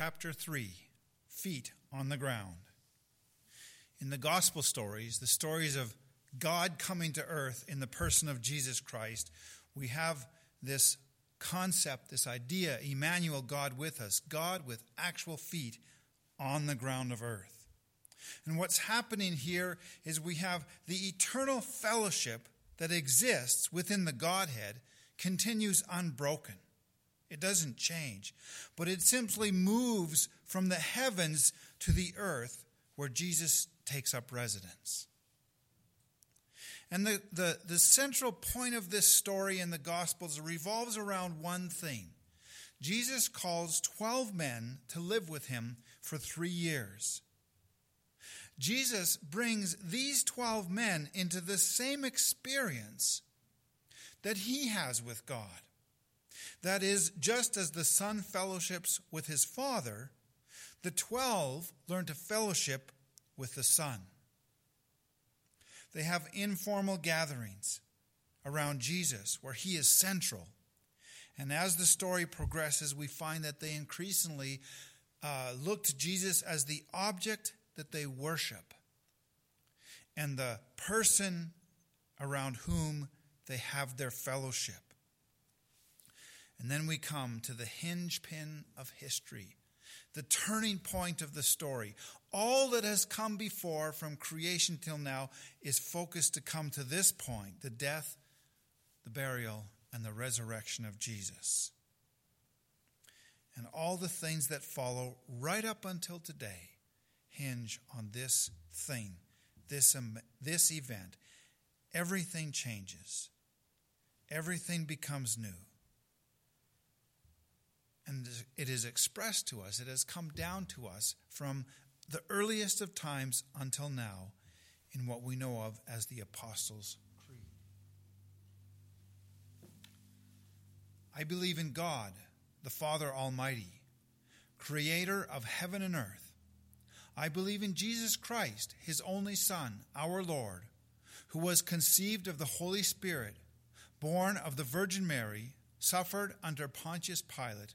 chapter 3 Feet on the Ground. In the gospel stories, the stories of God coming to earth in the person of Jesus Christ, we have this concept, this idea Emmanuel, God with us, God with actual feet on the ground of earth. And what's happening here is we have the eternal fellowship that exists within the Godhead continues unbroken. It doesn't change, but it simply moves from the heavens to the earth where Jesus takes up residence. And the, the, the central point of this story in the Gospels revolves around one thing. Jesus calls 12 men to live with him for three years. Jesus brings these 12 men into the same experience that he has with God. That is, just as the Son fellowships with his Father, the 12 learn to fellowship with the Son. They have informal gatherings around Jesus where he is central. And as the story progresses, we find that they increasingly uh, look to Jesus as the object that they worship and the person around whom they have their fellowship. And then we come to the hinge pin of history, the turning point of the story. All that has come before from creation till now is focused to come to this point the death, the burial, and the resurrection of Jesus. And all the things that follow right up until today hinge on this thing, this, this event. Everything changes, everything becomes new. And it is expressed to us, it has come down to us from the earliest of times until now in what we know of as the Apostles' Creed. I believe in God, the Father Almighty, creator of heaven and earth. I believe in Jesus Christ, his only Son, our Lord, who was conceived of the Holy Spirit, born of the Virgin Mary, suffered under Pontius Pilate